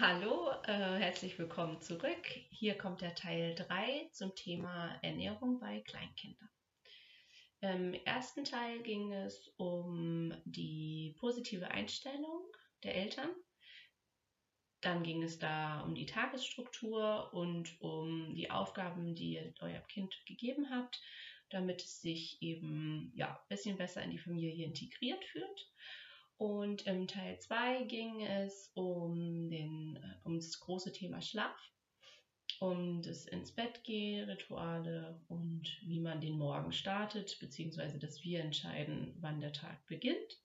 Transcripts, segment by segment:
Hallo, äh, herzlich willkommen zurück. Hier kommt der Teil 3 zum Thema Ernährung bei Kleinkindern. Im ersten Teil ging es um die positive Einstellung der Eltern. Dann ging es da um die Tagesstruktur und um die Aufgaben, die ihr eurem Kind gegeben habt, damit es sich eben ja, ein bisschen besser in die Familie integriert fühlt. Und im Teil 2 ging es um, den, äh, um das große Thema Schlaf, um das ins Bett gehen, Rituale und wie man den Morgen startet, beziehungsweise dass wir entscheiden, wann der Tag beginnt.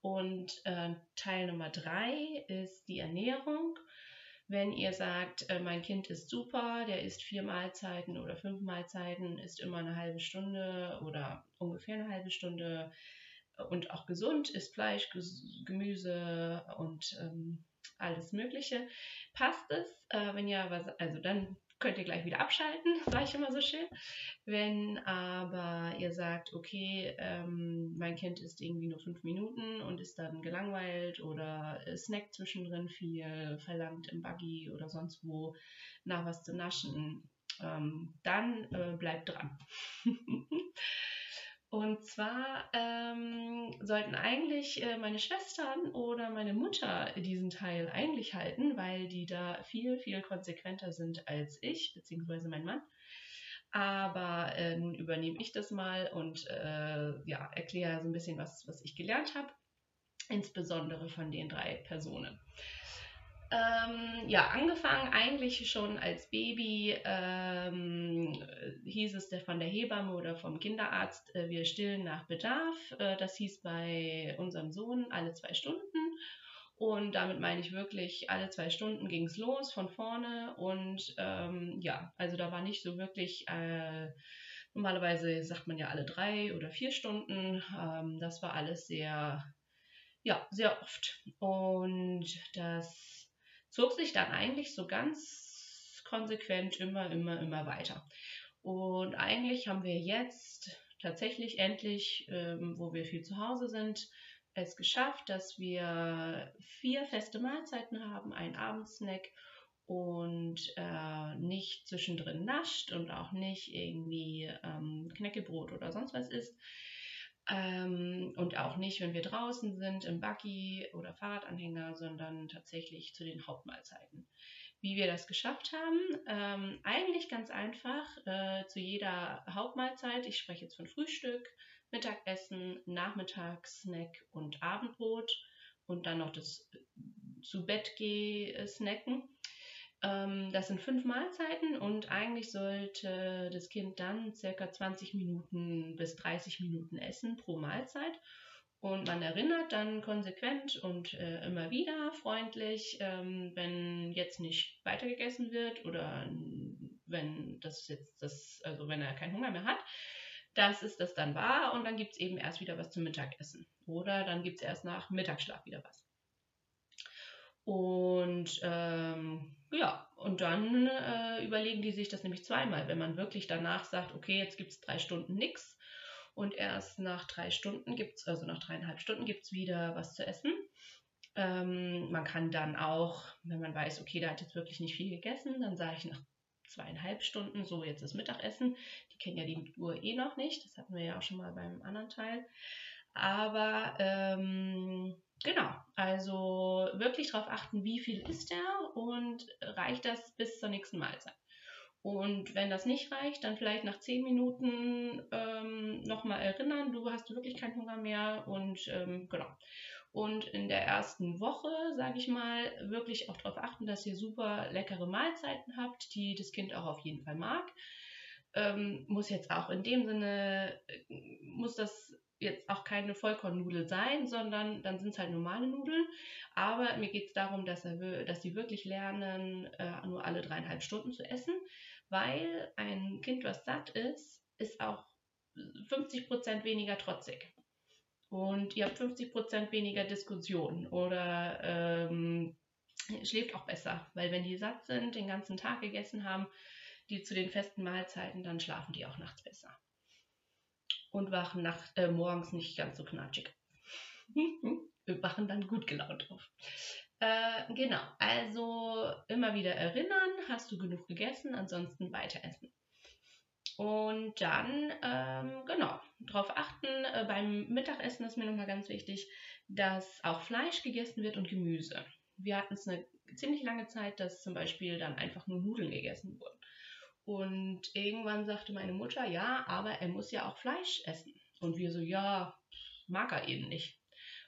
Und äh, Teil Nummer 3 ist die Ernährung. Wenn ihr sagt, äh, mein Kind ist super, der isst vier Mahlzeiten oder fünf Mahlzeiten, isst immer eine halbe Stunde oder ungefähr eine halbe Stunde, und auch gesund, isst Fleisch, Gemüse und ähm, alles Mögliche. Passt es? Äh, wenn ja, was, also dann könnt ihr gleich wieder abschalten, sage ich immer so schön. Wenn aber ihr sagt, okay, ähm, mein Kind isst irgendwie nur fünf Minuten und ist dann gelangweilt oder snackt zwischendrin viel, verlangt im Buggy oder sonst wo nach was zu naschen, ähm, dann äh, bleibt dran. Und zwar ähm, sollten eigentlich äh, meine Schwestern oder meine Mutter diesen Teil eigentlich halten, weil die da viel, viel konsequenter sind als ich, beziehungsweise mein Mann. Aber äh, nun übernehme ich das mal und äh, ja, erkläre so ein bisschen, was, was ich gelernt habe, insbesondere von den drei Personen. Ähm, ja, angefangen eigentlich schon als Baby ähm, hieß es von der Hebamme oder vom Kinderarzt, äh, wir stillen nach Bedarf. Äh, das hieß bei unserem Sohn alle zwei Stunden. Und damit meine ich wirklich, alle zwei Stunden ging es los von vorne. Und ähm, ja, also da war nicht so wirklich, äh, normalerweise sagt man ja alle drei oder vier Stunden. Ähm, das war alles sehr, ja, sehr oft. Und das zog sich dann eigentlich so ganz konsequent immer, immer, immer weiter. Und eigentlich haben wir jetzt tatsächlich endlich, ähm, wo wir viel zu Hause sind, es geschafft, dass wir vier feste Mahlzeiten haben, einen Abendsnack und äh, nicht zwischendrin nascht und auch nicht irgendwie ähm, Knäckebrot oder sonst was isst. Ähm, und auch nicht, wenn wir draußen sind, im Buggy oder Fahrradanhänger, sondern tatsächlich zu den Hauptmahlzeiten. Wie wir das geschafft haben, ähm, eigentlich ganz einfach, äh, zu jeder Hauptmahlzeit, ich spreche jetzt von Frühstück, Mittagessen, Nachmittagssnack und Abendbrot und dann noch das äh, zu Bett geh snacken ähm, das sind fünf Mahlzeiten und eigentlich sollte das Kind dann circa 20 Minuten bis 30 Minuten essen pro Mahlzeit. Und man erinnert dann konsequent und äh, immer wieder freundlich, ähm, wenn jetzt nicht weitergegessen wird oder wenn das jetzt das, also wenn er keinen Hunger mehr hat, dass es das dann war und dann gibt es eben erst wieder was zum Mittagessen. Oder dann gibt es erst nach Mittagsschlaf wieder was. Und ähm, ja, und dann äh, überlegen die sich das nämlich zweimal, wenn man wirklich danach sagt, okay, jetzt gibt es drei Stunden nichts und erst nach drei Stunden gibt es, also nach dreieinhalb Stunden gibt es wieder was zu essen. Ähm, man kann dann auch, wenn man weiß, okay, da hat jetzt wirklich nicht viel gegessen, dann sage ich nach zweieinhalb Stunden, so jetzt ist Mittagessen. Die kennen ja die Uhr eh noch nicht, das hatten wir ja auch schon mal beim anderen Teil. Aber ähm, Genau, also wirklich darauf achten, wie viel ist er und reicht das bis zur nächsten Mahlzeit. Und wenn das nicht reicht, dann vielleicht nach zehn Minuten ähm, nochmal erinnern, du hast wirklich keinen Hunger mehr und ähm, genau. Und in der ersten Woche, sage ich mal, wirklich auch darauf achten, dass ihr super leckere Mahlzeiten habt, die das Kind auch auf jeden Fall mag. Ähm, muss jetzt auch in dem Sinne, äh, muss das jetzt auch keine Vollkornnudel sein, sondern dann sind es halt normale Nudeln. Aber mir geht es darum, dass, er, dass sie wirklich lernen, äh, nur alle dreieinhalb Stunden zu essen, weil ein Kind, was satt ist, ist auch 50% weniger trotzig. Und ihr habt 50% weniger Diskussion oder ähm, schläft auch besser, weil wenn die satt sind, den ganzen Tag gegessen haben, die zu den festen Mahlzeiten, dann schlafen die auch nachts besser und wachen nach, äh, morgens nicht ganz so knatschig. Wir wachen dann gut gelaunt auf. Äh, genau, also immer wieder erinnern, hast du genug gegessen, ansonsten weiter essen. Und dann, ähm, genau, darauf achten, äh, beim Mittagessen ist mir nochmal ganz wichtig, dass auch Fleisch gegessen wird und Gemüse. Wir hatten es eine ziemlich lange Zeit, dass zum Beispiel dann einfach nur Nudeln gegessen wurden. Und irgendwann sagte meine Mutter, ja, aber er muss ja auch Fleisch essen. Und wir so, ja, mag er eben nicht.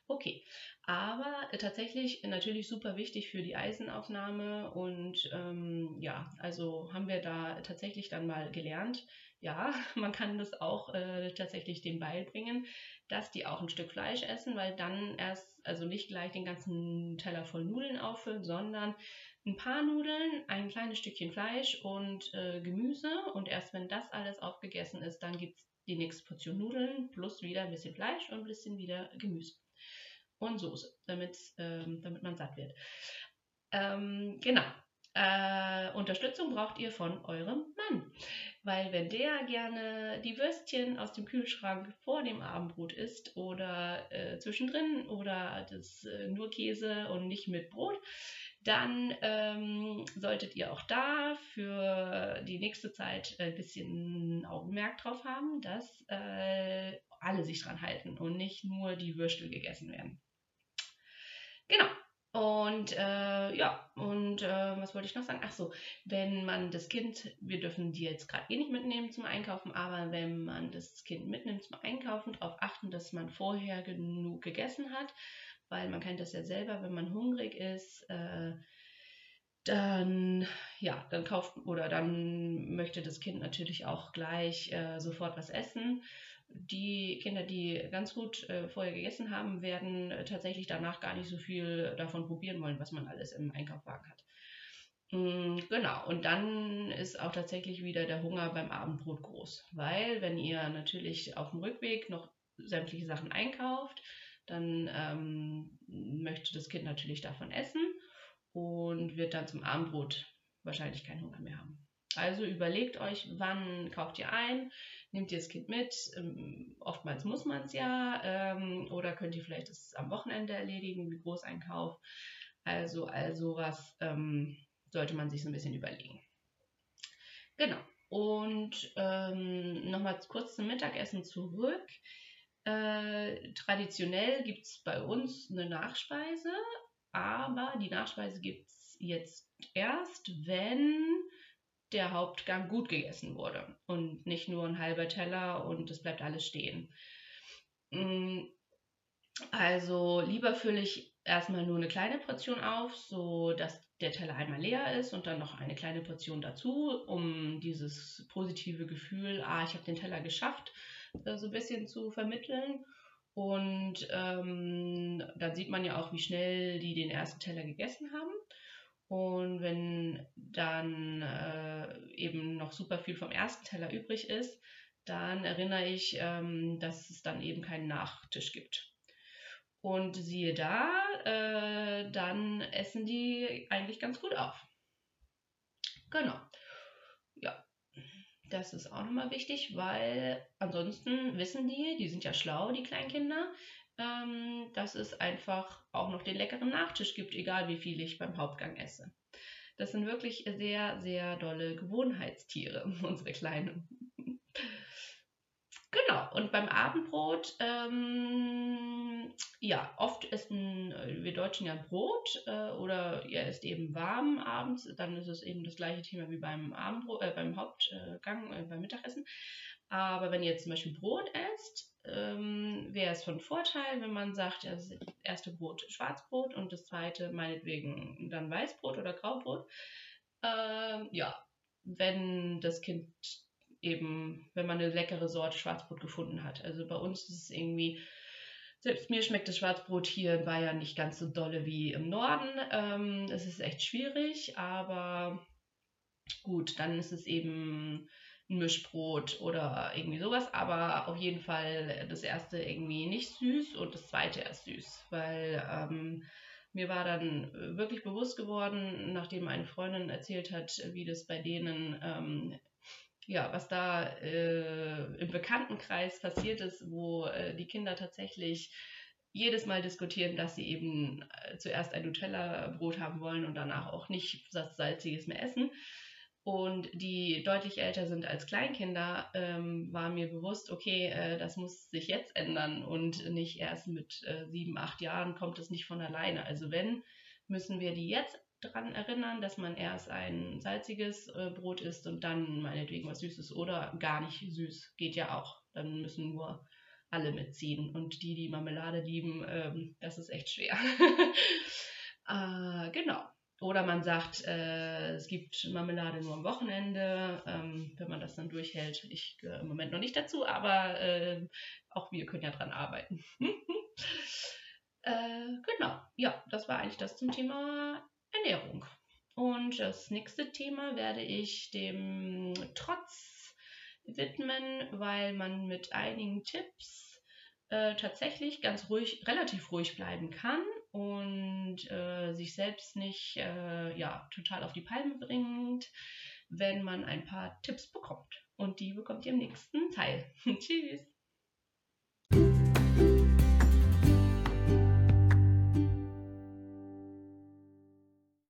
Okay, aber tatsächlich natürlich super wichtig für die Eisenaufnahme und ähm, ja, also haben wir da tatsächlich dann mal gelernt, ja, man kann das auch äh, tatsächlich dem beibringen, dass die auch ein Stück Fleisch essen, weil dann erst, also nicht gleich den ganzen Teller voll Nudeln auffüllen, sondern ein paar Nudeln, ein kleines Stückchen Fleisch und äh, Gemüse und erst wenn das alles aufgegessen ist, dann gibt es die nächste Portion Nudeln plus wieder ein bisschen Fleisch und ein bisschen wieder Gemüse und Soße, damit, ähm, damit man satt wird. Ähm, genau. Äh, Unterstützung braucht ihr von eurem Mann. Weil wenn der gerne die Würstchen aus dem Kühlschrank vor dem Abendbrot isst oder äh, zwischendrin oder das äh, nur Käse und nicht mit Brot, dann ähm, solltet ihr auch da für die nächste Zeit ein bisschen Augenmerk drauf haben, dass äh, alle sich dran halten und nicht nur die Würstel gegessen werden. Genau. Und äh, ja, und äh, was wollte ich noch sagen? Ach so, wenn man das Kind, wir dürfen die jetzt gerade eh nicht mitnehmen zum Einkaufen, aber wenn man das Kind mitnimmt zum Einkaufen, darauf achten, dass man vorher genug gegessen hat, weil man kennt das ja selber, wenn man hungrig ist, äh, dann ja, dann kauft oder dann möchte das Kind natürlich auch gleich äh, sofort was essen. Die Kinder, die ganz gut äh, vorher gegessen haben, werden tatsächlich danach gar nicht so viel davon probieren wollen, was man alles im Einkaufswagen hat. Mm, genau, und dann ist auch tatsächlich wieder der Hunger beim Abendbrot groß, weil wenn ihr natürlich auf dem Rückweg noch sämtliche Sachen einkauft, dann ähm, möchte das Kind natürlich davon essen und wird dann zum Abendbrot wahrscheinlich keinen Hunger mehr haben. Also überlegt euch, wann kauft ihr ein, nehmt ihr das Kind mit, ähm, oftmals muss man es ja, ähm, oder könnt ihr vielleicht das am Wochenende erledigen, wie Großeinkauf. Also all sowas ähm, sollte man sich so ein bisschen überlegen. Genau. Und ähm, nochmal kurz zum Mittagessen zurück. Äh, traditionell gibt es bei uns eine Nachspeise, aber die Nachspeise gibt es jetzt erst, wenn der Hauptgang gut gegessen wurde und nicht nur ein halber Teller und es bleibt alles stehen. Mm, also lieber fülle ich erstmal nur eine kleine Portion auf, so dass der Teller einmal leer ist und dann noch eine kleine Portion dazu, um dieses positive Gefühl, ah, ich habe den Teller geschafft, äh, so ein bisschen zu vermitteln. Und ähm, dann sieht man ja auch, wie schnell die den ersten Teller gegessen haben. Und wenn dann äh, eben noch super viel vom ersten Teller übrig ist, dann erinnere ich, ähm, dass es dann eben keinen Nachtisch gibt. Und siehe da, äh, dann essen die eigentlich ganz gut auf. Genau. Ja, das ist auch nochmal wichtig, weil ansonsten wissen die, die sind ja schlau, die Kleinkinder, ähm, dass es einfach auch noch den leckeren Nachtisch gibt, egal wie viel ich beim Hauptgang esse. Das sind wirklich sehr, sehr dolle Gewohnheitstiere, unsere Kleinen. Genau, und beim Abendbrot, ähm, ja, oft essen äh, wir Deutschen ja Brot äh, oder ihr esst eben warm abends, dann ist es eben das gleiche Thema wie beim Abendbrot, äh, beim Hauptgang, äh, beim Mittagessen. Aber wenn ihr jetzt zum Beispiel Brot esst, ähm, wäre es von Vorteil, wenn man sagt, das erste Brot Schwarzbrot und das zweite meinetwegen dann Weißbrot oder Graubrot. Ähm, ja, wenn das Kind eben, wenn man eine leckere Sorte Schwarzbrot gefunden hat. Also bei uns ist es irgendwie, selbst mir schmeckt das Schwarzbrot hier in Bayern nicht ganz so dolle wie im Norden. Ähm, es ist echt schwierig, aber gut, dann ist es eben ein Mischbrot oder irgendwie sowas, aber auf jeden Fall das erste irgendwie nicht süß und das zweite erst süß, weil ähm, mir war dann wirklich bewusst geworden, nachdem eine Freundin erzählt hat, wie das bei denen, ähm, ja, was da äh, im Bekanntenkreis passiert ist, wo äh, die Kinder tatsächlich jedes Mal diskutieren, dass sie eben äh, zuerst ein Nutella-Brot haben wollen und danach auch nicht was Salziges mehr essen. Und die deutlich älter sind als Kleinkinder, ähm, war mir bewusst, okay, äh, das muss sich jetzt ändern und nicht erst mit äh, sieben, acht Jahren kommt es nicht von alleine. Also wenn, müssen wir die jetzt daran erinnern, dass man erst ein salziges äh, Brot isst und dann meinetwegen was Süßes oder gar nicht süß. Geht ja auch. Dann müssen nur alle mitziehen. Und die, die Marmelade lieben, ähm, das ist echt schwer. äh, genau. Oder man sagt, äh, es gibt Marmelade nur am Wochenende, ähm, wenn man das dann durchhält. Ich gehöre im Moment noch nicht dazu, aber äh, auch wir können ja dran arbeiten. äh, genau, ja, das war eigentlich das zum Thema Ernährung. Und das nächste Thema werde ich dem Trotz widmen, weil man mit einigen Tipps äh, tatsächlich ganz ruhig, relativ ruhig bleiben kann und äh, sich selbst nicht äh, ja, total auf die Palme bringt, wenn man ein paar Tipps bekommt. Und die bekommt ihr im nächsten Teil. Tschüss.